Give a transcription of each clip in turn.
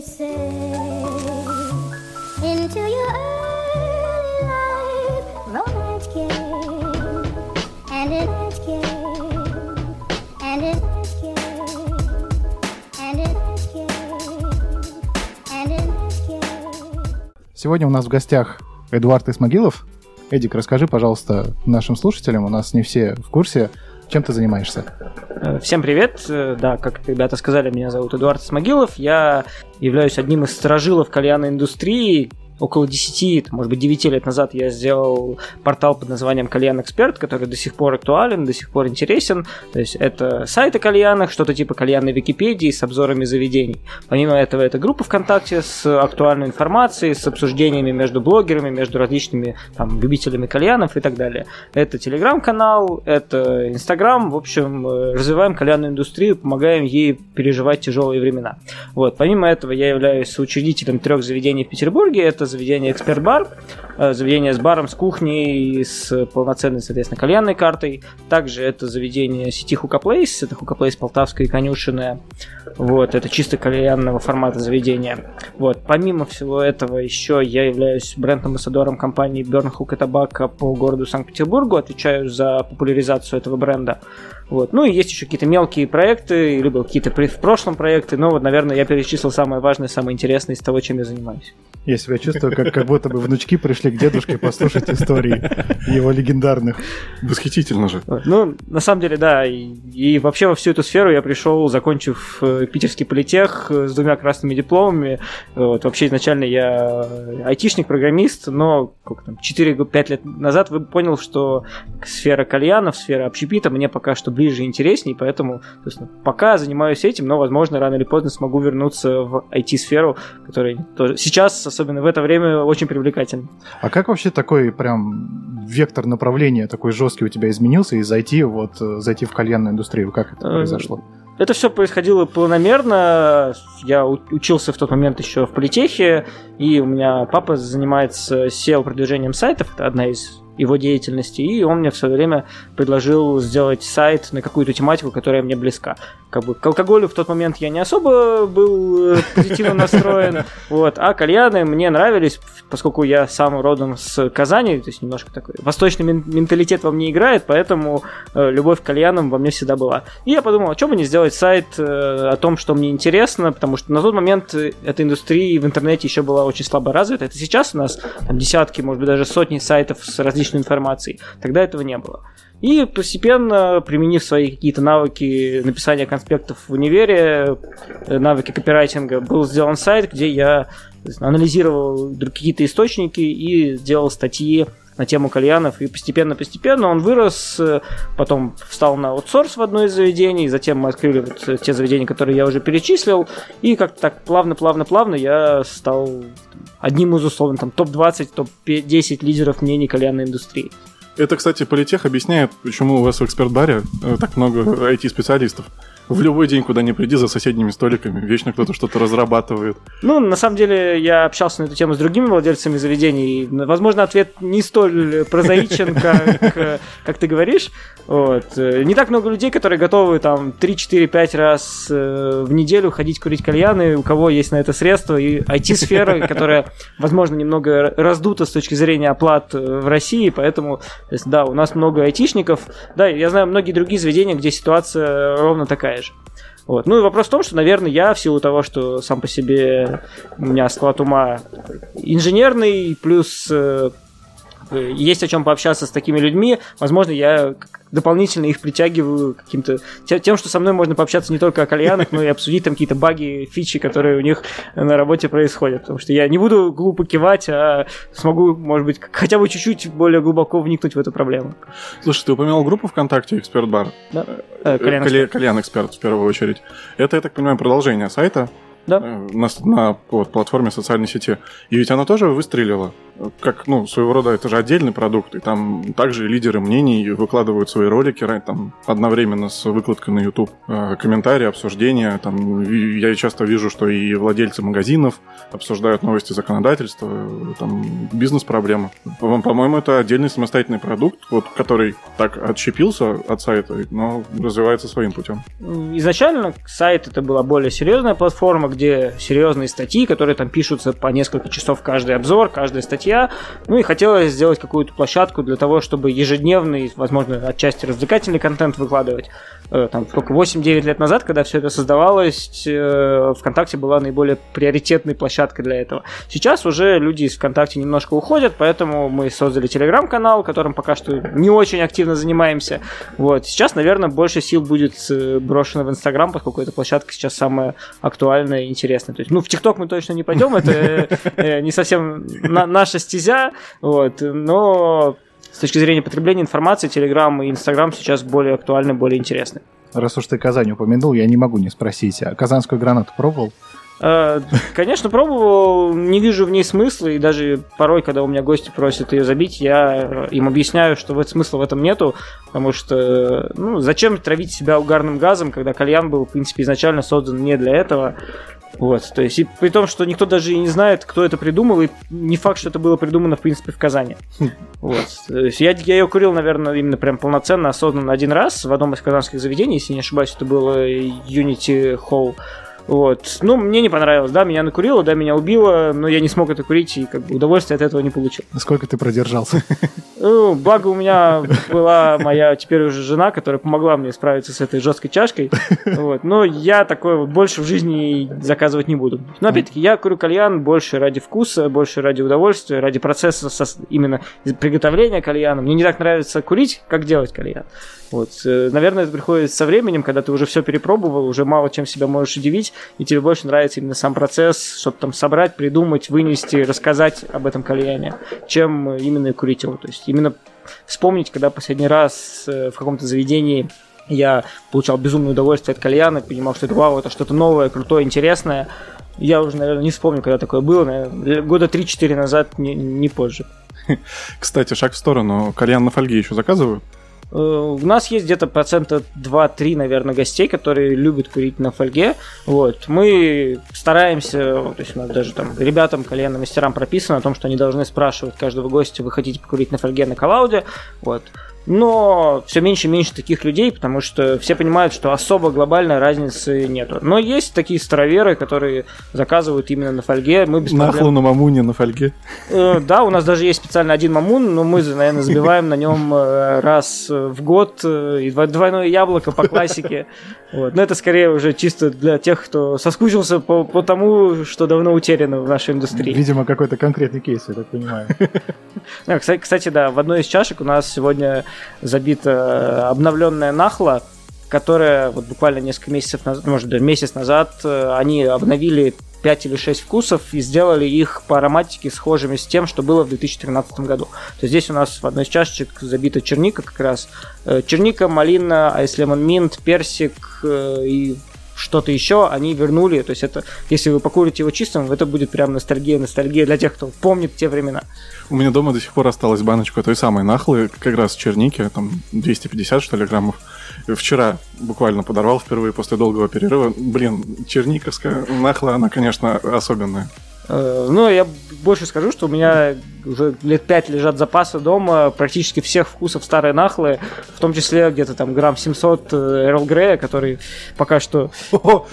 say into your early life romance came and it Сегодня у нас в гостях Эдуард Исмагилов. Эдик, расскажи, пожалуйста, нашим слушателям, у нас не все в курсе, чем ты занимаешься. Э, Всем привет. Э, Да, как ребята сказали, меня зовут Эдуард Смогилов. Я являюсь одним из сторожилов кальянной индустрии. Около 10, может быть, 9 лет назад я сделал портал под названием Кальян Эксперт, который до сих пор актуален, до сих пор интересен. То есть это сайт о кальянах, что-то типа кальянной Википедии с обзорами заведений. Помимо этого, это группа ВКонтакте с актуальной информацией, с обсуждениями между блогерами, между различными там, любителями кальянов и так далее. Это телеграм-канал, это инстаграм. В общем, э, развиваем кальянную индустрию, помогаем ей переживать тяжелые времена. Вот. Помимо этого, я являюсь соучредителем трех заведений в Петербурге. Это заведение Эксперт-бар, э, заведение с баром, с кухней, с полноценной, соответственно, кальянной картой. Также это заведение сети Хука Плейс, это Хука Плейс Полтавская Конюшенная. Вот, это чисто кальянного формата заведения. Вот, помимо всего этого, еще я являюсь бренд-амбассадором компании Burn Hook Tobacco по городу Санкт-Петербургу, отвечаю за популяризацию этого бренда. Вот. Ну и есть еще какие-то мелкие проекты, либо какие-то в прошлом проекты, но вот, наверное, я перечислил самое важное, самое интересное из того, чем я занимаюсь. Я себя чувствую, как, как будто бы внучки пришли к дедушке послушать истории его легендарных. Восхитительно же. Ну, на самом деле, да, и, вообще во всю эту сферу я пришел, закончив э, питерский политех э, с двумя красными дипломами. Вот. Вообще изначально я айтишник, программист, но сколько там, 4-5 лет назад вы понял, что сфера кальянов, сфера общепита мне пока что ближе и интереснее, поэтому собственно, пока занимаюсь этим, но, возможно, рано или поздно смогу вернуться в IT-сферу, которая тоже сейчас, особенно в это время, очень привлекательна. А как вообще такой прям вектор направления такой жесткий у тебя изменился и зайти вот э, зайти в кальянную индустрию? Как это Э, произошло? Это все происходило планомерно. Я учился в тот момент еще в политехе, и у меня папа занимается SEO-продвижением сайтов, это одна из его деятельности, и он мне в свое время предложил сделать сайт на какую-то тематику, которая мне близка. Как бы к алкоголю в тот момент я не особо был э, позитивно настроен, вот, а кальяны мне нравились, поскольку я сам родом с Казани, то есть немножко такой восточный мен- менталитет во мне играет, поэтому э, любовь к кальянам во мне всегда была. И я подумал, а что бы не сделать сайт э, о том, что мне интересно, потому что на тот момент эта индустрия в интернете еще была очень слабо развита. Это сейчас у нас там, десятки, может быть, даже сотни сайтов с различной информацией. Тогда этого не было. И постепенно, применив свои какие-то навыки написания конспектов в универе, э, навыки копирайтинга, был сделан сайт, где я анализировал какие-то источники и делал статьи на тему кальянов, и постепенно-постепенно он вырос, э, потом встал на аутсорс в одно из заведений, затем мы открыли вот э, те заведения, которые я уже перечислил, и как-то так плавно-плавно-плавно я стал одним из условно там топ-20, топ-10 лидеров мнений кальянной индустрии. Это, кстати, политех объясняет, почему у вас в эксперт-баре э, так много IT-специалистов. В любой день, куда ни приди, за соседними столиками, вечно кто-то что-то разрабатывает. Ну, на самом деле, я общался на эту тему с другими владельцами заведений. и, Возможно, ответ не столь прозаичен, как, э, как ты говоришь. Вот. Э, Не так много людей, которые готовы там 3-4-5 раз э, в неделю ходить курить кальяны, у кого есть на это средства. И IT-сфера, которая, возможно, немного раздута с точки зрения оплат в России, поэтому, да, у нас много айтишников. Да, я знаю многие другие заведения, где ситуация ровно такая же. Вот. Ну и вопрос в том, что, наверное, я в силу того, что сам по себе у меня склад ума инженерный, плюс э, есть о чем пообщаться с такими людьми, возможно, я дополнительно их притягиваю каким-то те- тем, что со мной можно пообщаться не только о кальянах, но и обсудить там какие-то баги, фичи, которые у них на работе происходят. Потому что я не буду глупо кивать, а смогу, может быть, хотя бы чуть-чуть более глубоко вникнуть в эту проблему. Слушай, ты упомянул группу ВКонтакте «Эксперт-бар». Да? Э, кальян Кали- Кальян-эксперт, в первую очередь. Это, я так понимаю, продолжение сайта Да. э, на, на вот, платформе социальной сети. И ведь она тоже выстрелила. Как, ну, своего рода, это же отдельный продукт, и там также лидеры мнений выкладывают свои ролики там одновременно с выкладкой на YouTube, э, комментарии, обсуждения, там, я часто вижу, что и владельцы магазинов обсуждают новости законодательства, там, бизнес-проблемы. По-моему, это отдельный самостоятельный продукт, вот, который так отщепился от сайта, но развивается своим путем. Изначально сайт это была более серьезная платформа, где серьезные статьи, которые там пишутся по несколько часов каждый обзор, каждая статья. Ну и хотелось сделать какую-то площадку для того, чтобы ежедневный, возможно, отчасти развлекательный контент выкладывать. Э, там, сколько, 8-9 лет назад, когда все это создавалось, э, ВКонтакте была наиболее приоритетной площадкой для этого. Сейчас уже люди из ВКонтакте немножко уходят, поэтому мы создали телеграм-канал, которым пока что не очень активно занимаемся. Вот. Сейчас, наверное, больше сил будет э, брошено в Инстаграм, поскольку эта площадка сейчас самая актуальная и интересная. То есть, ну, в ТикТок мы точно не пойдем, это не совсем наша стезя, вот, но с точки зрения потребления информации, Телеграм и Инстаграм сейчас более актуальны, более интересны. Раз уж ты Казань упомянул, я не могу не спросить, а казанскую гранату пробовал? Э, конечно, пробовал, не вижу в ней смысла, и даже порой, когда у меня гости просят ее забить, я им объясняю, что вот смысла в этом нету, потому что, ну, зачем травить себя угарным газом, когда кальян был, в принципе, изначально создан не для этого. Вот, то есть, и при том, что никто даже и не знает, кто это придумал, и не факт, что это было придумано, в принципе, в Казани. Вот. То есть, я, я ее курил, наверное, именно прям полноценно, осознанно один раз в одном из казанских заведений, если не ошибаюсь, это было Unity Hall. Вот. Ну, мне не понравилось, да, меня накурило, да, меня убило, но я не смог это курить и как бы удовольствия от этого не получил. Сколько ты продержался? Ну, благо у меня была моя теперь уже жена, которая помогла мне справиться с этой жесткой чашкой. Вот. Но я такое вот больше в жизни заказывать не буду. Но опять-таки, я курю кальян больше ради вкуса, больше ради удовольствия, ради процесса именно приготовления кальяна. Мне не так нравится курить, как делать кальян. Вот. Э, наверное, это приходит со временем, когда ты уже все перепробовал, уже мало чем себя можешь удивить, и тебе больше нравится именно сам процесс, чтобы там собрать, придумать, вынести, рассказать об этом кальяне, чем именно курить его. То есть именно вспомнить, когда последний раз э, в каком-то заведении я получал безумное удовольствие от кальяна, понимал, что это вау, это что-то новое, крутое, интересное. Я уже, наверное, не вспомню, когда такое было, наверное, года 3-4 назад, не, не позже. Кстати, шаг в сторону. Кальян на фольге еще заказывают? Э, у нас есть где-то процента 2-3, наверное, гостей, которые любят курить на фольге. Вот. Мы стараемся, то есть у нас даже там ребятам, кальянным мастерам прописано о том, что они должны спрашивать каждого гостя, вы хотите покурить на фольге на коллауде. Вот но все меньше и меньше таких людей, потому что все понимают, что особо глобальной разницы нету. Но есть такие староверы, которые заказывают именно на фольге. Мы без Нахлу проблем... на мамуне на фольге. Э, да, у нас даже есть специально один мамун, но мы, наверное, забиваем на нем э, раз в год э, и двойное яблоко по классике. Вот. Но это скорее уже чисто для тех, кто соскучился по, по тому, что давно утеряно в нашей индустрии. Видимо, какой-то конкретный кейс, я так понимаю. Кстати, да, в одной из чашек у нас сегодня забита э, обновленная нахла, которая вот буквально несколько месяцев назад, может быть, месяц назад, э, они обновили 5 или 6 вкусов и сделали их по ароматике схожими с тем, что было в 2013 году. То есть здесь у нас в одной из чашечек забита черника как раз. Э, черника, малина, айс лемон минт, персик и что-то еще они вернули. То есть это, если вы покурите его чистым, это будет прям ностальгия, ностальгия для тех, кто помнит те времена. У меня дома до сих пор осталась баночка той самой нахлы, как раз черники, там 250 что ли граммов. Вчера буквально подорвал впервые после долгого перерыва. Блин, черниковская нахла, она, конечно, особенная. Э, ну, я больше скажу, что у меня уже лет пять лежат запасы дома практически всех вкусов старой нахлы, в том числе где-то там грамм 700 Эрл Грея, который пока что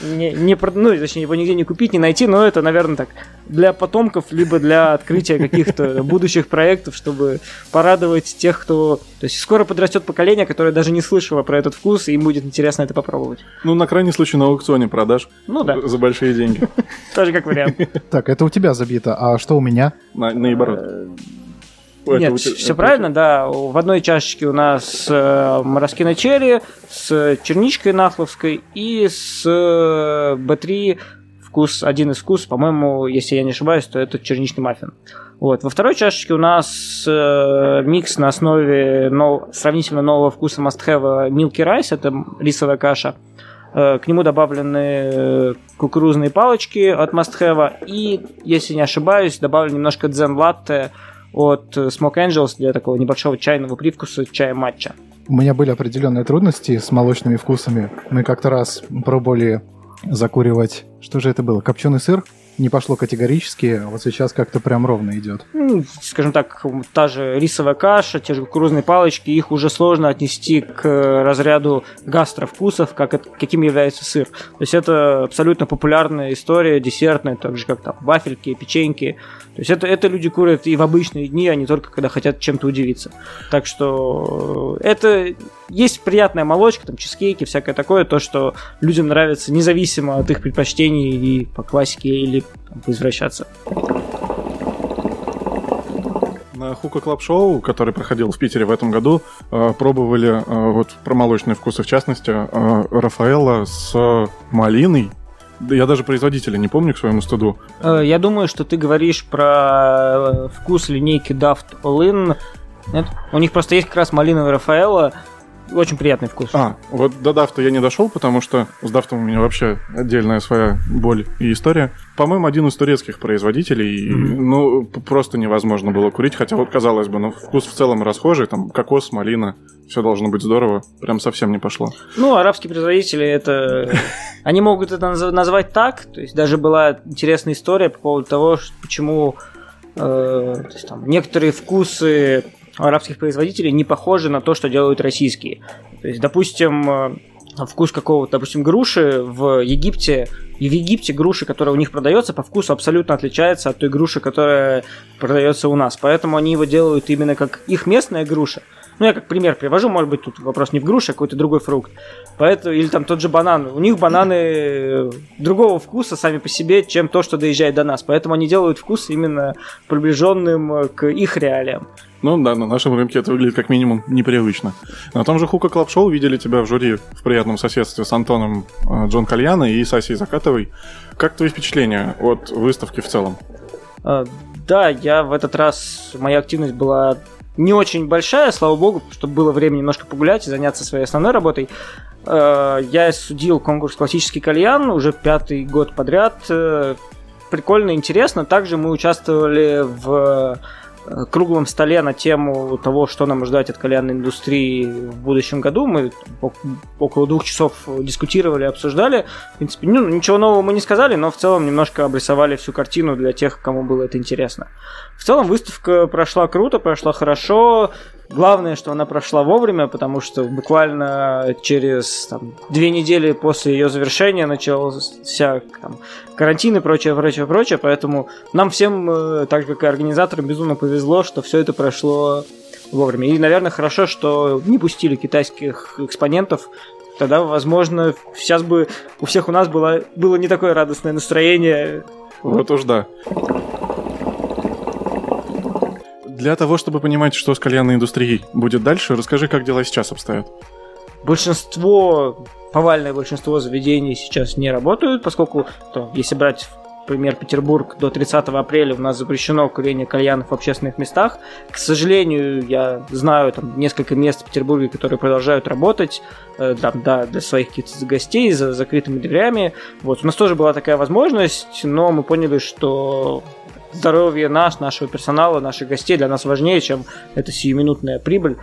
не, не, ну, точнее, его нигде не купить, не найти, но это, наверное, так, для потомков, либо для открытия каких-то будущих проектов, чтобы порадовать тех, кто... То есть скоро подрастет поколение, которое даже не слышало про этот вкус, и им будет интересно это попробовать. Ну, на крайний случай на аукционе продашь. Ну да. За большие деньги. Тоже как вариант. Так, это у тебя забито, а что у меня? Наоборот. Нет, все это... правильно, да. В одной чашечке у нас э, мороскина черри с черничкой нахловской и с э, B3 вкус, один из вкус, по-моему, если я не ошибаюсь, то это черничный маффин. Вот. Во второй чашечке у нас э, микс на основе нов... сравнительно нового вкуса must have Milky Rice, это рисовая каша. Э, к нему добавлены э, кукурузные палочки от must have, и, если не ошибаюсь, добавлен немножко дзен латте от Smoke Angels для такого небольшого чайного привкуса чая матча. У меня были определенные трудности с молочными вкусами. Мы как-то раз пробовали закуривать... Что же это было? Копченый сыр? Не пошло категорически, а вот сейчас как-то прям ровно идет. Ну, скажем так, та же рисовая каша, те же кукурузные палочки, их уже сложно отнести к разряду гастровкусов, как каким является сыр. То есть это абсолютно популярная история, десертная, так же как там вафельки, печеньки. То есть это, это люди курят и в обычные дни, а не только когда хотят чем-то удивиться. Так что это есть приятная молочка, там чизкейки, всякое такое, то, что людям нравится независимо от их предпочтений и по классике или там, поизвращаться. На Hookah Club Show, который проходил в Питере в этом году, э, пробовали э, вот про молочные вкусы, в частности, э, Рафаэлло с малиной. Я даже производителя не помню к своему стыду. Я думаю, что ты говоришь про вкус линейки Daft All In. Нет? У них просто есть как раз малиновый Рафаэлло. Очень приятный вкус. А, вот до Дафта я не дошел, потому что с Дафтом у меня вообще отдельная своя боль и история. По-моему, один из турецких производителей, и, ну, просто невозможно было курить, хотя вот, казалось бы, ну, вкус в целом расхожий, там, кокос, малина, все должно быть здорово, прям совсем не пошло. Ну, арабские производители это... Они могут это наз- назвать так. То есть даже была интересная история по поводу того, почему э, то есть, там, некоторые вкусы арабских производителей не похожи на то, что делают российские. То есть, допустим, э, вкус какого-то, допустим, груши в Египте, и в Египте груши, которая у них продается, по вкусу абсолютно отличается от той груши, которая продается у нас. Поэтому они его делают именно как их местная груша. Ну, я как пример привожу, может быть, тут вопрос не в груше, а какой-то другой фрукт. Поэтому, или там тот же банан. У них бананы э, другого вкуса сами по себе, чем то, что доезжает до нас. Поэтому они делают вкус именно приближенным э, к их реалиям. Ну да, на нашем рынке это выглядит как минимум непривычно. На том же Hookah Club Show видели тебя в жюри в приятном соседстве с Антоном э, Джон Кальяно и Сашей Закатовой. Как твои впечатления от выставки в целом? Да, я в этот раз, моя активность была не очень большая, слава богу, чтобы было время немножко погулять и заняться своей основной работой. Э, Я судил конкурс «Классический кальян» уже пятый год подряд. Э, Прикольно, интересно. Также мы участвовали в э, круглом столе на тему того, что нам ждать от кальянной индустрии в будущем году. Мы ок- около двух часов дискутировали, обсуждали. В принципе, ну, ничего нового мы не сказали, но в целом немножко обрисовали всю картину для тех, кому было это интересно. В целом выставка прошла круто, прошла хорошо. Главное, что она прошла вовремя, потому что буквально через там, две недели после ее завершения начался там, карантин и прочее, прочее, прочее. Поэтому нам всем, э, так как и организаторам, безумно повезло, что все это прошло вовремя. И, наверное, хорошо, что не пустили китайских экспонентов. Тогда, возможно, сейчас бы у всех у нас было, было не такое радостное настроение. Вот уж да. Для того, чтобы понимать, что с кальянной индустрией будет дальше, расскажи, как дела сейчас обстоят. Большинство, повальное большинство заведений сейчас не работают, поскольку, то, если брать пример Петербург, до 30 апреля у нас запрещено курение кальянов в общественных местах. К сожалению, я знаю там несколько мест в Петербурге, которые продолжают работать э, там, да, для своих каких-то гостей за закрытыми дверями. Вот. У нас тоже была такая возможность, но мы поняли, что здоровье наш, нашего персонала, наших гостей для нас важнее, чем эта сиюминутная прибыль.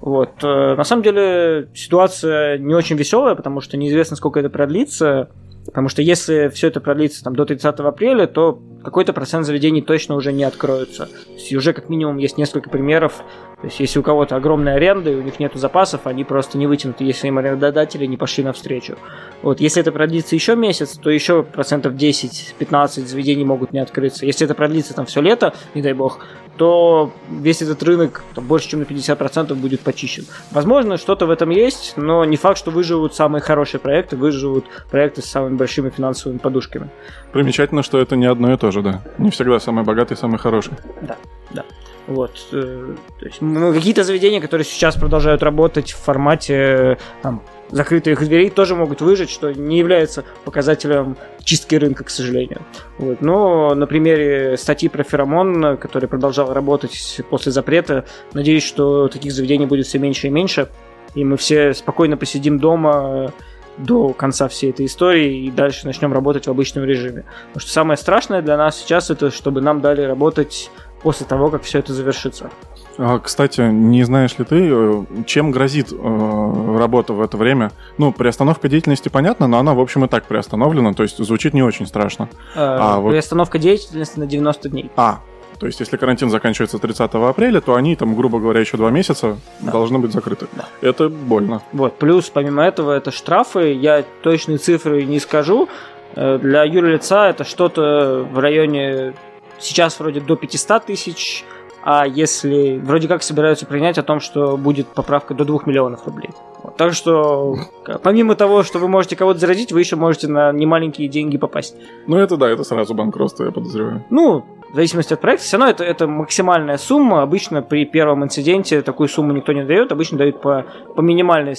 Вот. э, На самом деле ситуация не очень веселая, потому что неизвестно, сколько это продлится. Потому что если все это продлится там, до 30 апреля, то какой-то процент заведений точно уже не откроются. То есть уже как минимум есть несколько примеров. То есть если у кого-то огромная аренда и у них нет запасов, они просто не вытянуты, если им арендодатели не пошли навстречу. Вот, если это продлится еще месяц, то еще процентов 10-15 заведений могут не открыться. Если это продлится там все лето, не дай бог, то весь этот рынок там, больше, чем на 50% будет почищен. Возможно, что-то в этом есть, но не факт, что выживут самые хорошие проекты, выживут проекты с самыми большими финансовыми подушками. Примечательно, что это не одно и то же, да. Не всегда самый богатый, самый хороший. Да, да. Вот. э, То есть, какие-то заведения, которые сейчас продолжают работать в формате э, там, закрытых дверей, тоже могут выжить, что не является показателем чистки рынка, к сожалению. Вот. Но на примере статьи про феромон, который продолжал работать после запрета, надеюсь, что таких заведений будет все меньше и меньше, и мы все спокойно посидим дома до конца всей этой истории и дальше начнем работать в обычном режиме. Потому что самое страшное для нас сейчас это, чтобы нам дали работать после того, как все это завершится. А, Кстати, не знаешь ли ты, э, чем грозит э, работа в это время? Ну, приостановка деятельности понятно, но она, в общем, и так приостановлена, то есть звучит не очень страшно. А, вот- Приостановка деятельности на 90 дней. А, то есть если карантин заканчивается 30 апреля, то они, там, грубо говоря, еще два месяца Да. должны быть закрыты. Да. Это больно. Вот. Плюс, помимо этого, это штрафы. Я точные цифры не скажу. Э, Для юрлица это что-то в районе сейчас вроде до 500 тысяч, а если вроде как собираются принять о том, что будет поправка до 2 миллионов рублей. Вот. Так что, помимо того, что вы можете кого-то заразить, вы еще можете на немаленькие деньги попасть. Ну, это да, это сразу банкротство, я подозреваю. Ну, в зависимости от проекта, все равно это, это максимальная сумма. Обычно при первом инциденте такую сумму никто не дает. Обычно дают по, по минимальной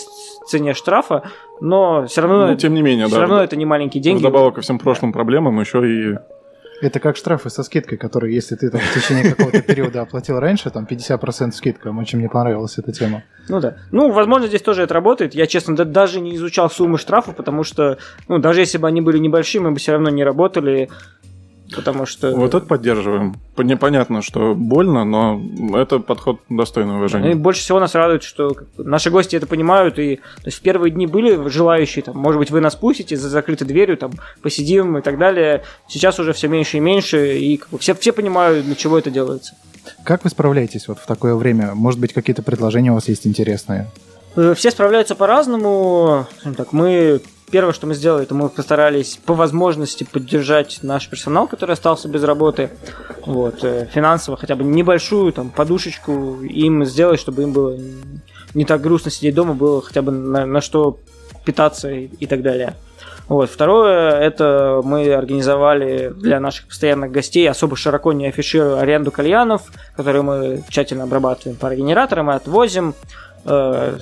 цене штрафа, но все равно, Ну, тем не менее, все да. равно это не маленькие деньги. Вдобавок ко всем прошлым проблемам еще и... Это как штрафы со скидкой, которые, если ты там в течение какого-то периода оплатил раньше, там 50% скидка. Очень мне понравилась эта тема. Ну да. Ну, возможно, здесь тоже это работает. Я, честно, да- даже не изучал суммы штрафов, потому что, ну, даже если бы они были небольшие, мы бы все равно не работали, потому что... Вот это поддерживаем. Непонятно, что больно, но это подход достойный И уважения. больше всего нас радует, что наши гости это понимают, и то есть в первые дни были желающие, там, может быть, вы нас пустите за закрытой дверью, там, посидим и так далее. Сейчас уже все меньше и меньше, и как бы, все, все понимают, для чего это делается. Как вы справляетесь вот в такое время? Может быть, какие-то предложения у вас есть интересные? Э, Все справляются по-разному. Скажем Так, мы первое, что мы сделали, это мы постарались по возможности поддержать наш персонал, который остался без работы. Вот, э, финансово хотя бы небольшую там подушечку им сделать, чтобы им было не так грустно сидеть дома, было хотя бы на, на что питаться и, и так далее. Вот. Второе, это мы организовали для наших постоянных гостей, особо широко не афишируя, аренду кальянов, которые мы тщательно обрабатываем парогенератором и отвозим. Э,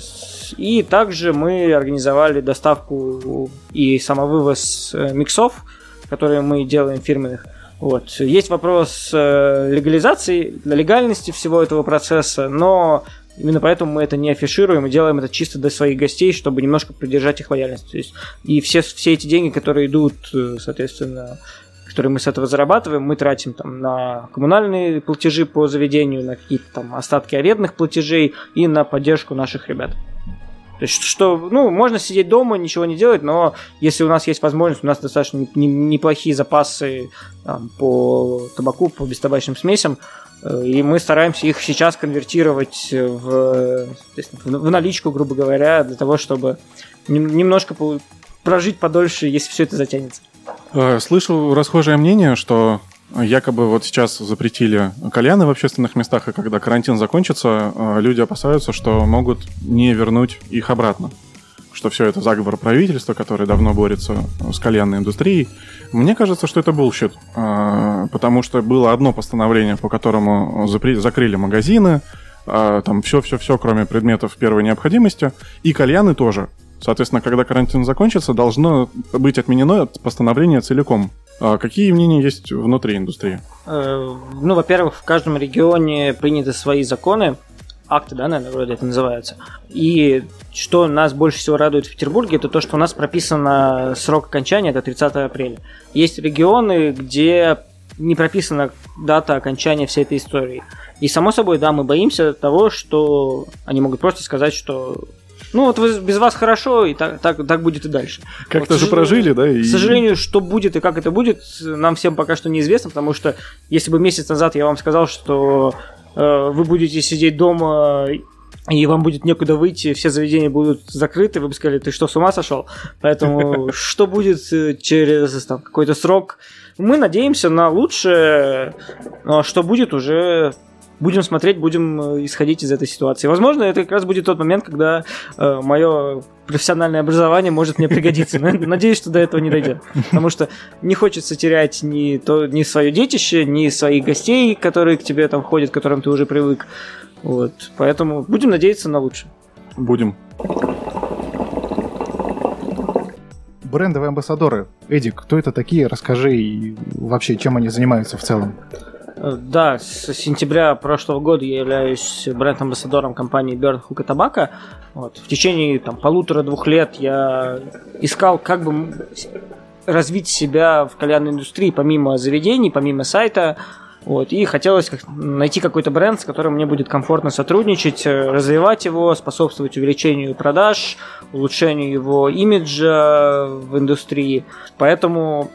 И также мы организовали доставку и самовывоз э, миксов, которые мы делаем фирменных. Вот. Есть вопрос э, легализации, легальности всего этого процесса, но именно поэтому мы это не афишируем и делаем это чисто для своих гостей, чтобы немножко придержать их лояльность. То есть, и все, все эти деньги, которые идут, соответственно, которые мы с этого зарабатываем, мы тратим там на коммунальные платежи по заведению, на какие-то там остатки арендных платежей и на поддержку наших ребят. То есть, что, ну, можно сидеть дома, ничего не делать, но если у нас есть возможность, у нас достаточно не- неплохие запасы там, по табаку, по бестабачным смесям, э, и мы стараемся их сейчас конвертировать в, в наличку, грубо говоря, для того, чтобы нем- немножко прожить подольше, если все это затянется. Э, Слышу расхожее мнение, что якобы вот сейчас запретили кальяны в общественных местах, и когда карантин закончится, э, люди опасаются, что могут не вернуть их обратно. Что все это заговор правительства, которое давно борется с кальянной индустрией. Мне кажется, что это bullshit, э, потому что было одно постановление, по которому закрыли магазины, там все-все-все, кроме предметов первой необходимости, и кальяны тоже. Соответственно, когда карантин закончится, должно быть отменено постановление целиком. А какие мнения есть внутри индустрии? Э, Ну, во-первых, в каждом регионе приняты свои законы, акты, да, наверное, вроде это называется. И что нас больше всего радует в Петербурге, это то, что у нас прописано срок окончания, это 30 апреля. Есть регионы, где не прописана дата окончания всей этой истории. И, само собой, да, мы боимся того, что они могут просто сказать, что ну вот вы- без вас хорошо, и так, так, так будет и дальше. Как-то Вот, же прожили, да? и- К сожалению, что будет и как это будет, нам всем пока что неизвестно, потому что если бы месяц назад я вам сказал, что э, вы будете сидеть дома и вам будет некуда выйти, все заведения будут закрыты, вы бы сказали, ты что, с ума сошел? Поэтому что будет э, через там, какой-то срок? Мы надеемся на лучшее, но что будет уже будем смотреть, будем э, исходить из этой ситуации. Возможно, это как раз будет тот момент, когда мое профессиональное образование может мне пригодиться. Но Надеюсь, что до этого не дойдет. Потому что не хочется терять ни, то, ни свое детище, ни своих гостей, которые к тебе там ходят, к которым ты уже привык. Вот. Поэтому будем надеяться на лучшее. Будем. Брендовые амбассадоры. Эдик, кто это такие? Расскажи и вообще, чем они занимаются в целом. Да, с сентября прошлого года я являюсь бренд-амбассадором компании Bird Hook Tobacco. Вот. В течение там, полутора-двух лет я искал, как бы развить себя в кальянной индустрии, помимо заведений, помимо сайта. Вот, и хотелось как- найти какой-то бренд, с которым мне будет комфортно сотрудничать, э, развивать его, способствовать увеличению продаж, улучшению его имиджа в индустрии. Поэтому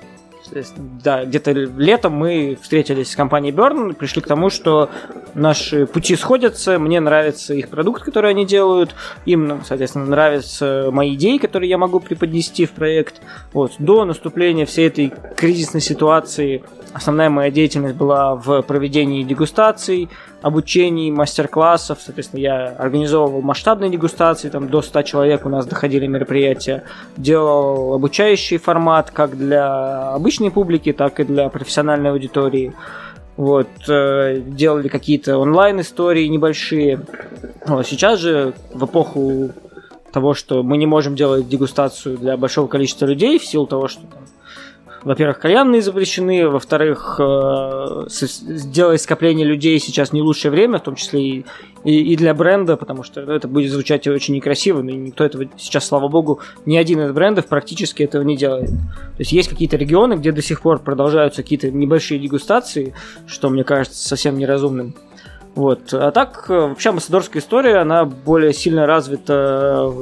Да, где-то летом мы встретились с компанией Burn пришли к тому, что наши пути сходятся, мне нравится их продукт, который они делают, им, ну, соответственно, нравятся мои идеи, которые я могу преподнести в проект. Вот. До наступления всей этой кризисной ситуации основная моя деятельность была в проведении дегустаций, обучений, мастер-классов. Соответственно, я организовывал масштабные дегустации, там до 100 человек у нас доходили мероприятия. Делал обучающий формат как для обычной публики, так и для профессиональной аудитории. Вот, э, делали какие-то онлайн-истории небольшие. Вот, сейчас же, в эпоху того, что мы не можем делать дегустацию для большого количества людей в силу того, что там, во-первых, кальянные запрещены, во-вторых, э, сделать скопление людей сейчас не лучшее время, в том числе и, и, и для бренда, потому что это будет звучать очень некрасиво, но никто этого сейчас, слава богу, ни один из брендов практически этого не делает. То есть есть какие-то регионы, где до сих пор продолжаются какие-то небольшие дегустации, что мне кажется совсем неразумным. Вот. А так, э, вообще амбассадорская история, она более сильно развита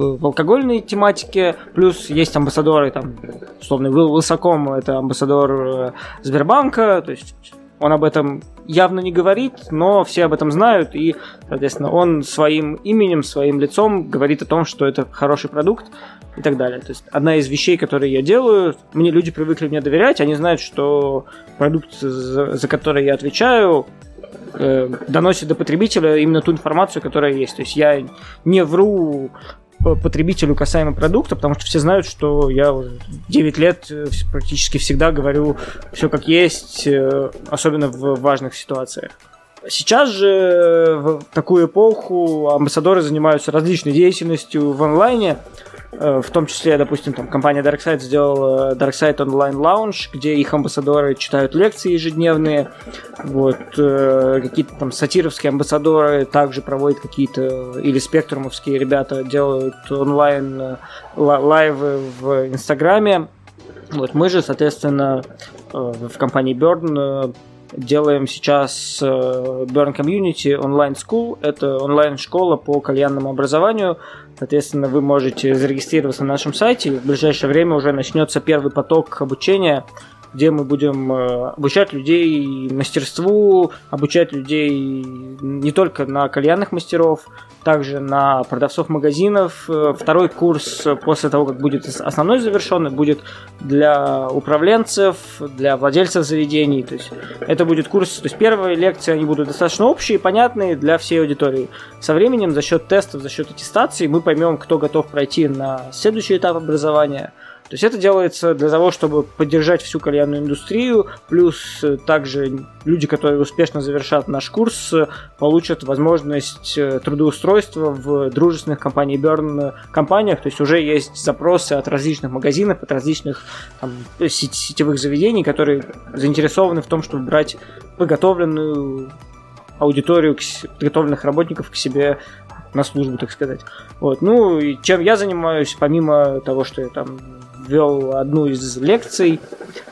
в алкогольной тематике, плюс есть амбассадоры, там, условно, Вил- Высоком, это амбассадор э, Сбербанка, то есть он об этом явно не говорит, но все об этом знают, и, соответственно, он своим именем, своим лицом говорит о том, что это хороший продукт и так далее. То есть одна из вещей, которые я делаю, мне люди привыкли мне доверять, они знают, что продукт, за, за который я отвечаю, э, доносит до потребителя именно ту информацию, которая есть. То есть я не вру потребителю касаемо продукта, потому что все знают, что я уже 9 лет э, практически всегда говорю все как есть, э, особенно в важных ситуациях. Сейчас же э, в такую эпоху амбассадоры занимаются различной деятельностью в онлайне, в том числе, допустим, там компания Darkside сделала Darkside Online Lounge, где их амбассадоры читают лекции ежедневные, вот, э, какие-то там сатировские амбассадоры также проводят какие-то, или спектрумовские ребята делают онлайн э, ла- лайвы в Инстаграме, вот, мы же, соответственно, э, в компании Burn э, делаем сейчас э, Burn Community Online School. Это онлайн-школа по кальянному образованию. Соответственно, вы можете зарегистрироваться на нашем сайте. В ближайшее время уже начнется первый поток обучения, где мы будем э, обучать людей мастерству, обучать людей не только на кальянных мастеров, также на продавцов магазинов. Э, Второй курс э, после того, как будет ос- основной завершенный, будет для управленцев, для владельцев заведений. То есть это будет курс, то есть первые лекции, они будут достаточно общие, понятные для всей аудитории. Со временем, за счет тестов, за счет аттестации, мы поймем, кто готов пройти на следующий этап образования. То есть это делается для того, чтобы поддержать всю кальянную индустрию, плюс э, также люди, которые успешно завершат наш курс, э, получат возможность э, трудоустройства в дружественных компаний Burn компаниях, то есть уже есть запросы от различных магазинов, от различных там, сет- сетевых заведений, которые заинтересованы в том, чтобы брать подготовленную аудиторию, подготовленных работников к себе на службу, так сказать. Вот. Ну, и чем я занимаюсь, помимо того, что я там вел одну из лекций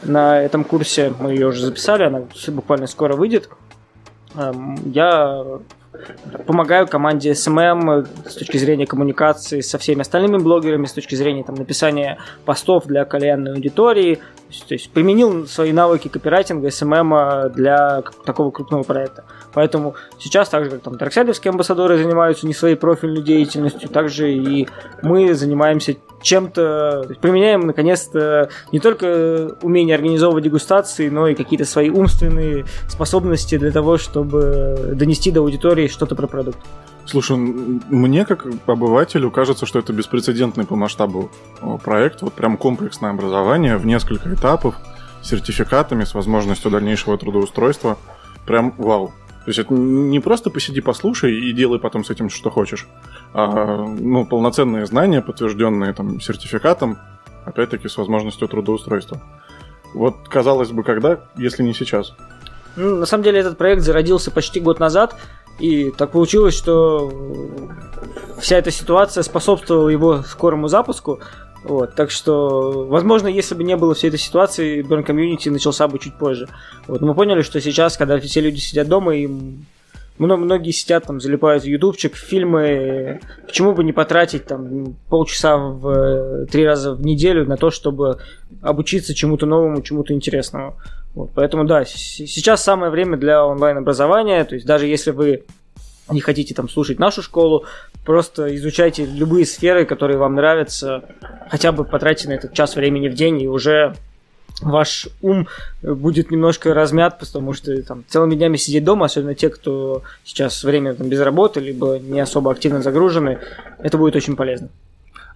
на этом курсе, мы ее уже записали, она буквально скоро выйдет. Эм, Я помогаю команде SMM с точки зрения коммуникации со всеми остальными блогерами, с точки зрения там, написания постов для кальянной аудитории. То есть, применил свои навыки копирайтинга, SMM для такого крупного проекта. Поэтому сейчас, так же как там дарксайдовские амбассадоры занимаются не своей профильной деятельностью, также и мы занимаемся чем-то, применяем наконец-то не только умение организовывать дегустации, но и какие-то свои умственные способности для того, чтобы донести до аудитории что-то про продукт. Слушай, мне как обывателю кажется, что это беспрецедентный по масштабу проект. Вот прям комплексное образование в несколько этапов, с сертификатами, с возможностью дальнейшего трудоустройства. Прям вау. То есть это не просто посиди, послушай и делай потом с этим что хочешь, а ну, полноценные знания, подтвержденные там сертификатом, опять-таки с возможностью трудоустройства. Вот, казалось бы, когда, если не сейчас? Ну, на самом деле этот проект зародился почти год назад, и так получилось, что вся эта ситуация способствовала его скорому запуску. Вот, так что, возможно, если бы не было всей этой ситуации, Burn Community начался бы чуть позже. Вот, мы поняли, что сейчас, когда все люди сидят дома, им многие сидят там, залипают в ютубчик, в фильмы, почему бы не потратить там полчаса в три раза в неделю на то, чтобы обучиться чему-то новому, чему-то интересному. Вот, поэтому да, сейчас самое время для онлайн-образования, то есть даже если вы не хотите там слушать нашу школу, просто изучайте любые сферы, которые вам нравятся, хотя бы потратьте на этот час времени в день, и уже ваш ум будет немножко размят, потому что там целыми днями сидеть дома, особенно те, кто сейчас время там, без работы, либо не особо активно загружены, это будет очень полезно.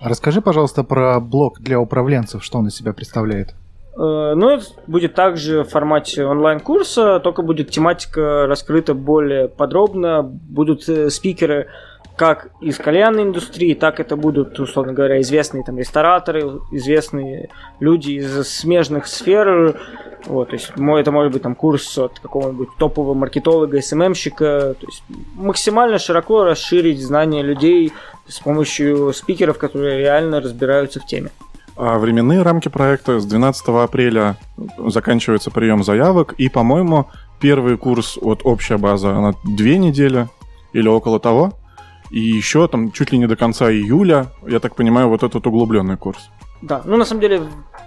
А Расскажи, пожалуйста, про блог для управленцев, что он из себя представляет. Э, Ну, это будет также в формате онлайн-курса, только будет тематика раскрыта более подробно, будут э, спикеры как из кальянной индустрии, так это будут, условно говоря, известные там рестораторы, известные люди из смежных сфер. Вот, то есть это может быть там курс от какого-нибудь топового маркетолога, СММщика. То есть максимально широко расширить знания людей с помощью спикеров, которые реально разбираются в теме. А временные рамки проекта с 12 апреля заканчивается прием заявок, и, по-моему, первый курс от общая база на две недели или около того. И еще там чуть ли не до конца июля, я так понимаю, вот этот углубленный курс. Да, ну на самом деле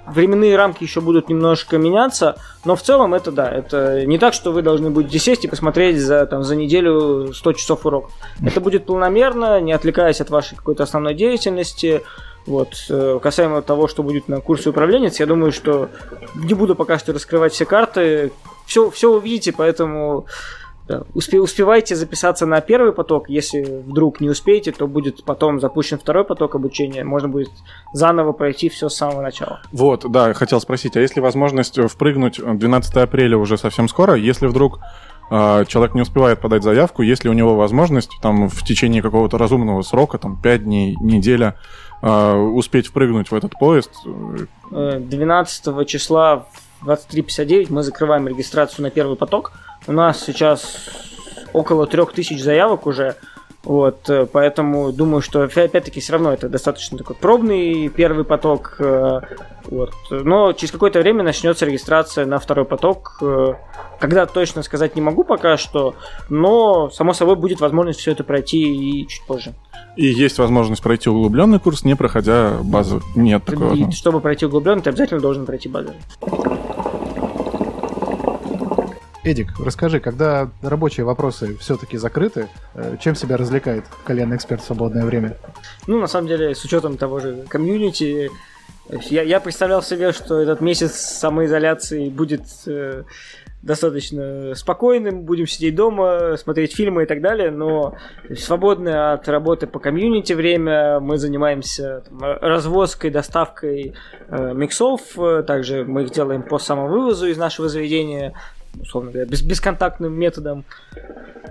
временные рамки еще будут немножко меняться, но в целом это да, это не так, что вы должны будете сесть и посмотреть за, там, за неделю 100 часов уроков. Это будет планомерно, не отвлекаясь от вашей какой-то основной деятельности. Вот. э, Касаемо того, что будет на курсе управленец, я думаю, что не буду пока что раскрывать все карты. Все, все увидите, поэтому да, успе- успевайте записаться на первый поток. Если вдруг не успеете, то будет потом запущен второй поток обучения. Можно будет заново пройти все с самого начала. Вот, да, хотел спросить, а есть ли возможность э, впрыгнуть 12 апреля уже совсем скоро, если вдруг э, человек не успевает подать заявку, есть ли у него возможность там в течение какого-то разумного срока, там 5 дней, неделя, э, успеть впрыгнуть в этот поезд? Э, 12 числа в 23.59 мы закрываем регистрацию на первый поток. У нас сейчас около 3000 заявок уже. Вот, э, поэтому думаю, что опя- опять-таки все равно это достаточно такой пробный первый поток. э, Вот. Но через какое-то время начнется регистрация на второй поток. э, Когда точно сказать не могу пока что, но само собой будет возможность все это пройти и чуть позже. И есть возможность пройти углубленный курс, не проходя базу. Нет такой И чтобы пройти углубленно, ты обязательно должен пройти базовый. Эдик, расскажи, когда рабочие вопросы все-таки закрыты, э, чем себя развлекает кальянный эксперт в свободное время? Ну, на самом деле, с учетом того же комьюнити, я, я представлял себе, что этот месяц самоизоляции будет э, достаточно спокойным, будем сидеть дома, смотреть фильмы и так далее, но свободное от работы по комьюнити время мы занимаемся там, развозкой, доставкой э, миксов, э, также мы их делаем по самовывозу из нашего заведения, условно говоря, без, бесконтактным методом.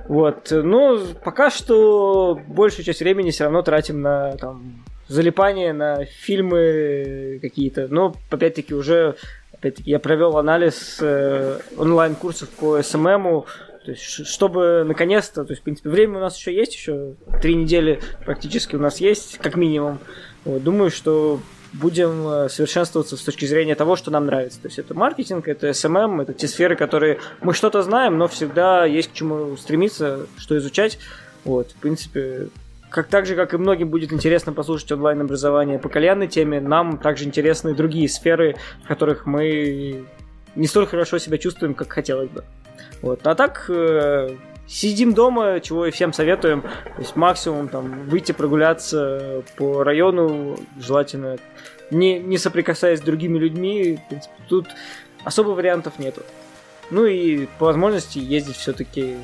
Вот. Но пока что большую часть времени все равно тратим на там, залипание, на фильмы какие-то. Но опять-таки уже опять-таки, я провел анализ э, онлайн-курсов по СММу. То есть, чтобы наконец-то, то есть, в принципе, время у нас еще есть, еще три недели практически у нас есть, как минимум. Вот, думаю, что будем э, совершенствоваться с точки зрения того, что нам нравится. То есть это маркетинг, это SMM, это те сферы, которые мы что-то знаем, но всегда есть к чему стремиться, что изучать. Вот, в принципе, как так же, как и многим будет интересно послушать онлайн-образование по кальянной теме, нам также интересны другие сферы, в которых мы не столь хорошо себя чувствуем, как хотелось бы. Вот. А так, э, сидим дома, чего и всем советуем. То есть максимум там выйти прогуляться по району, желательно не, не соприкасаясь с другими людьми. В принципе, тут особо вариантов нету. Ну и по возможности ездить все-таки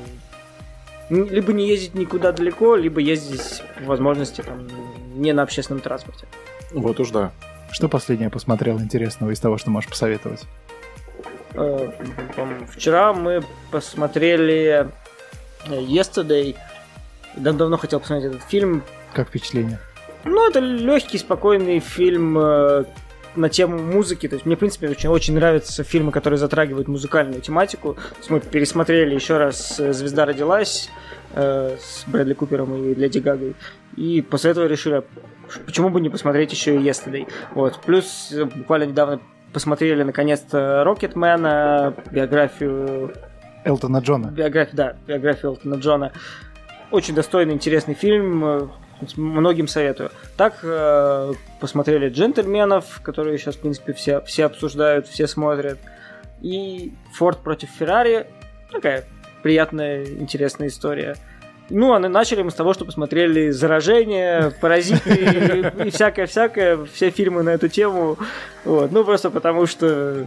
либо не ездить никуда далеко, либо ездить по возможности там не на общественном транспорте. Вот уж да. Что последнее посмотрел интересного из того, что можешь посоветовать? Э, Вчера мы посмотрели э, Yesterday. Дав- Давно хотел посмотреть этот фильм. Как впечатление? Ну, это легкий, спокойный фильм. э, на тему музыки. То есть мне, в принципе, очень, очень нравятся фильмы, которые затрагивают музыкальную тематику. То есть мы пересмотрели еще раз «Звезда родилась» э, с Брэдли Купером и Леди Гагой. И после этого решили, почему бы не посмотреть еще и Yesterday. Вот. Плюс буквально недавно посмотрели наконец-то Рокетмена, биографию Элтона Джона. биографию, да, биографию Элтона Джона. Очень достойный, интересный фильм. Многим советую. Так, э, посмотрели «Джентльменов», которые сейчас, в принципе, все, все обсуждают, все смотрят. И «Форд против Феррари». Такая приятная, интересная история. Ну, а на- начали мы с того, что посмотрели «Заражение», «Паразиты» и- всякое-всякое, все фильмы на эту тему. Вот. Ну, просто потому что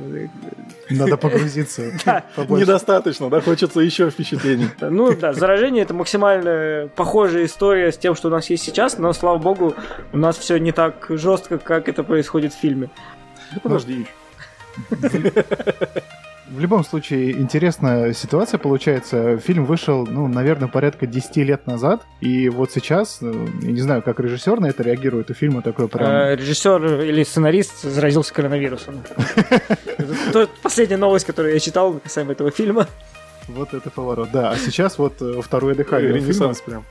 Надо погрузиться. Недостаточно, да, хочется еще впечатлений. Ну да, заражение это максимально похожая история с тем, что у нас есть сейчас, но слава богу, у нас все не так жестко, как это происходит в фильме. Подожди. В любом случае, интересная ситуация получается. Фильм вышел, ну, наверное, порядка 10 лет назад. И вот сейчас, э, я не знаю, как режиссер на это реагирует. У фильма такой прям... Э, Режиссер или сценарист заразился коронавирусом. Последняя новость, которую я читал касаемо этого фильма. Вот это поворот. Да, а сейчас вот э, второе дыхание. Ренессанс прям.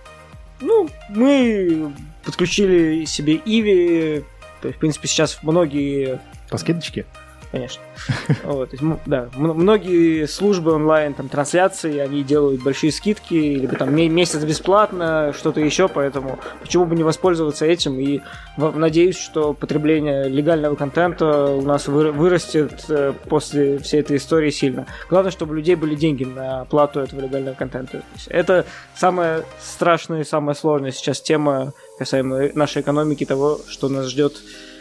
Ну, мы подключили себе Иви. То есть, в принципе, сейчас многие По скидочке? Конечно. Вот, да, многие службы онлайн, там, трансляции, они делают большие скидки, либо там ме- месяц бесплатно, что-то еще, поэтому почему бы не воспользоваться этим, и надеюсь, что потребление легального контента у нас вы- вырастет э, после всей этой истории сильно. Главное, чтобы у людей были деньги на оплату этого легального контента. Это самая страшная и самая сложная сейчас тема касаемо нашей экономики, того, что нас ждет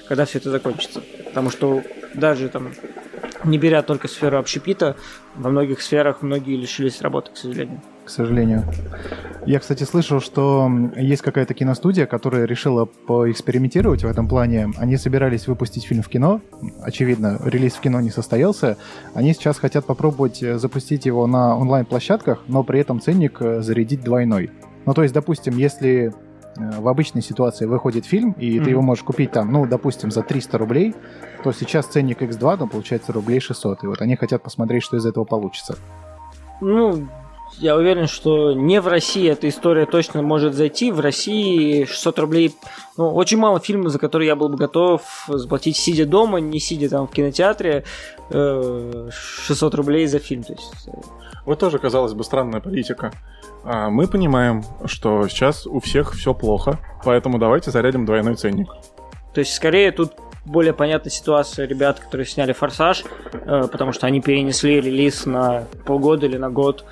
когда все это закончится. Потому что даже там, не беря только сферу общепита, во многих сферах многие лишились работы, к сожалению. к сожалению. Я, кстати, слышал, что есть какая-то киностудия, которая решила поэкспериментировать в этом плане. Они собирались выпустить фильм в кино. Очевидно, релиз в кино не состоялся. Они сейчас хотят попробовать э, запустить его на онлайн-площадках, но при этом ценник э, зарядить двойной. Ну, то есть, допустим, если в обычной ситуации выходит фильм, и Мгм. ты его можешь купить там, ну, допустим, за 300 рублей, то сейчас ценник X2, ну, получается, рублей 600. И вот они хотят посмотреть, что из этого получится. Ну, я уверен, что не в России эта история точно может зайти. В России 600 рублей... Ну, очень мало фильмов, за которые я был бы готов заплатить, сидя дома, не сидя там в кинотеатре, э, 600 рублей за фильм. То есть, э, Вот тоже, казалось бы, странная политика. А, Мы понимаем, что сейчас у всех все плохо, поэтому давайте зарядим двойной ценник. То есть, скорее, тут более понятна ситуация ребят, которые сняли «Форсаж», э, потому что они перенесли релиз на полгода или на год.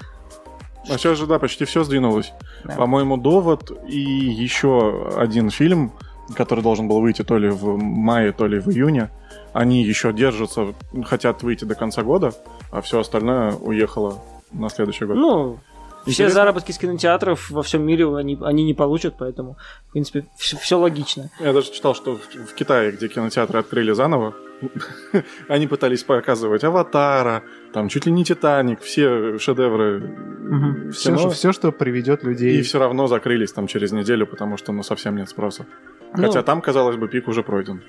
А сейчас же, да, почти все сдвинулось. Да. По-моему, «Довод» и еще один фильм, который должен был выйти то ли в мае, то ли в июне, они еще держатся, хотят выйти до конца года, а все остальное уехало на следующий год. Ну, все Интересно. заработки с кинотеатров во всем мире они, они не получат, поэтому, в принципе, все, логично. Я даже читал, что в, в Китае, где кинотеатры открыли заново, они пытались показывать «Аватара», там чуть ли не «Титаник», все шедевры Мгм. Все, кино, все, что приведет людей... и все равно закрылись там через неделю, потому что ну совсем нет спроса. Ну, Хотя там, казалось бы, пик уже пройден.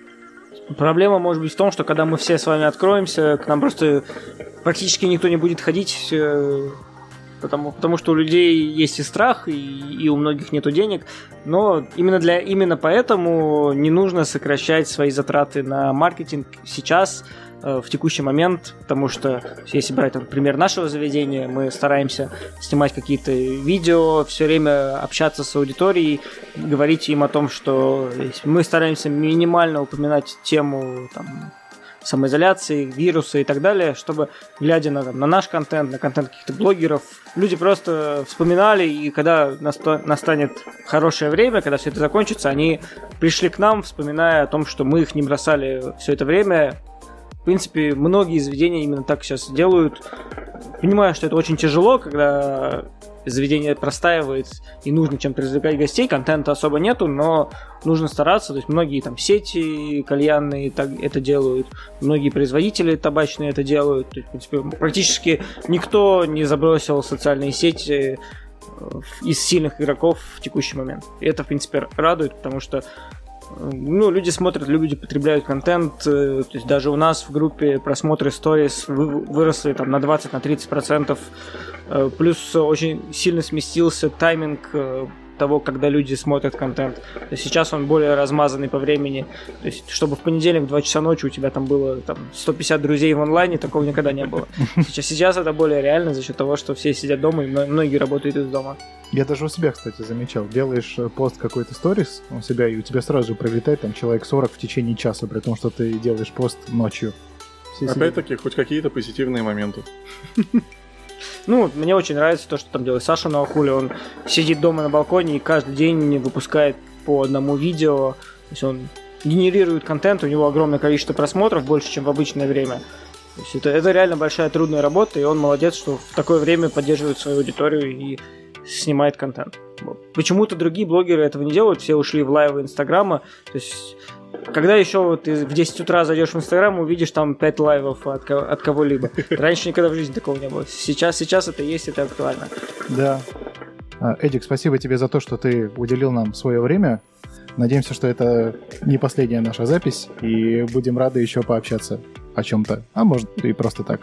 Проблема может быть в том, что когда мы все с вами откроемся, к нам просто практически никто не будет ходить, потому, потому что у людей есть и страх, и, и у многих нету денег. Но именно, для, именно поэтому не нужно сокращать свои затраты на маркетинг сейчас, э, в текущий момент, потому что если брать, там, пример нашего заведения, мы стараемся снимать какие-то видео, все время общаться с аудиторией, говорить им о том, что мы стараемся минимально упоминать тему там, самоизоляции, вируса и так далее, чтобы, глядя на, там, на наш контент, на контент каких-то блогеров, люди просто вспоминали, и когда наста- настанет хорошее время, когда все это закончится, они пришли к нам, вспоминая о том, что мы их не бросали все это время. В принципе, многие заведения именно так сейчас делают. Понимаю, что это очень тяжело, когда заведение простаивает и нужно чем-то развлекать гостей, контента особо нету, но нужно стараться. То есть многие там сети кальянные так это делают, многие производители табачные это делают. То есть, в принципе, практически никто не забросил социальные сети э, из сильных игроков в текущий момент. И это, в принципе, радует, потому что Ну, люди смотрят, люди потребляют контент. э, То есть даже у нас в группе просмотры сторис вы- выросли там на 20-30%. процентов. Э, Плюс очень сильно сместился тайминг э, того, когда люди смотрят контент. То есть сейчас он более размазанный по времени. То есть, чтобы в понедельник в 2 часа ночи у тебя там было там, 150 друзей в онлайне, такого никогда не было. Сейчас, сейчас это более реально за счет того, что все сидят дома и мно- многие работают из дома. Я даже у себя, кстати, замечал. Делаешь э, пост какой-то сторис у себя, и у тебя сразу же пролетает там человек 40 в течение часа, при том, что ты делаешь пост ночью. Опять-таки, хоть какие-то позитивные моменты. Ну, мне очень нравится то, что там делает Саша Наухули. Он сидит дома на балконе и каждый день выпускает по одному видео. То есть он генерирует контент, у него огромное количество просмотров, больше, чем в обычное время. То есть это, это реально большая трудная работа, и он молодец, что в такое время поддерживает свою аудиторию и снимает контент. Почему-то другие блогеры этого не делают, все ушли в лайвы Инстаграма. То есть когда еще вот ты в 10 утра зайдешь в Инстаграм, увидишь там 5 лайвов от, от кого-либо. Раньше никогда в жизни такого не было. Сейчас, сейчас это есть, это актуально. Да. А, Эдик, спасибо тебе за то, что ты уделил нам свое время. Надеемся, что это не последняя наша запись, и будем рады еще пообщаться о чем-то. А может и просто так.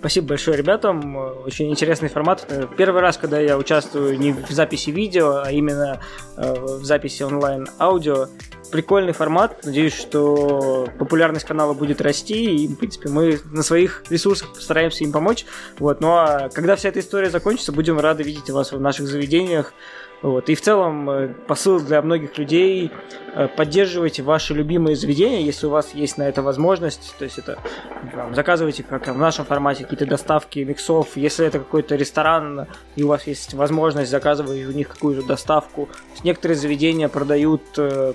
Спасибо большое ребятам. Очень интересный формат. Э, Первый раз, когда я участвую не в записи видео, а именно э, в записи онлайн аудио. Прикольный формат. Надеюсь, что популярность канала будет расти. И, в принципе, мы на своих ресурсах постараемся им помочь. Вот. Ну а когда вся эта история закончится, будем рады видеть вас в наших заведениях. Вот. И в целом э, посыл для многих людей э, поддерживайте ваши любимые заведения, если у вас есть на это возможность. То есть это там, заказывайте, как в нашем формате, какие-то доставки миксов. Если это какой-то ресторан, и у вас есть возможность заказывать у них какую-то доставку. Некоторые заведения продают э,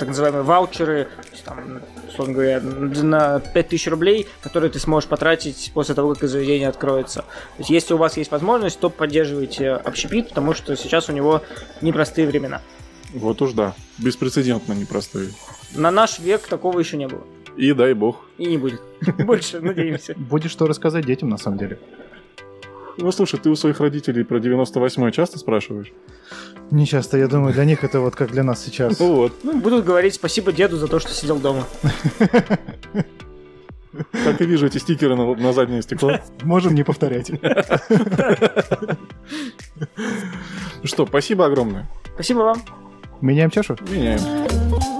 так называемые ваучеры, там, условно говоря, на 5000 рублей, которые ты сможешь потратить после того, как заведение откроется. То есть, если у вас есть возможность, то поддерживайте общепит, потому что сейчас у него непростые времена. Вот уж да. Беспрецедентно непростые. На наш век такого еще не было. И дай бог. И не будет. Больше, надеемся. Будет что рассказать детям, на самом деле. Ну слушай, ты у своих родителей про 98-й часто спрашиваешь? Не часто, я думаю, для них это вот как для нас сейчас. Ну вот. Ну, будут говорить спасибо деду за то, что сидел дома. Так и вижу эти стикеры на, на заднее стекло. Можем не повторять. Ну Что, спасибо огромное. Спасибо вам. Меняем чашу? Меняем.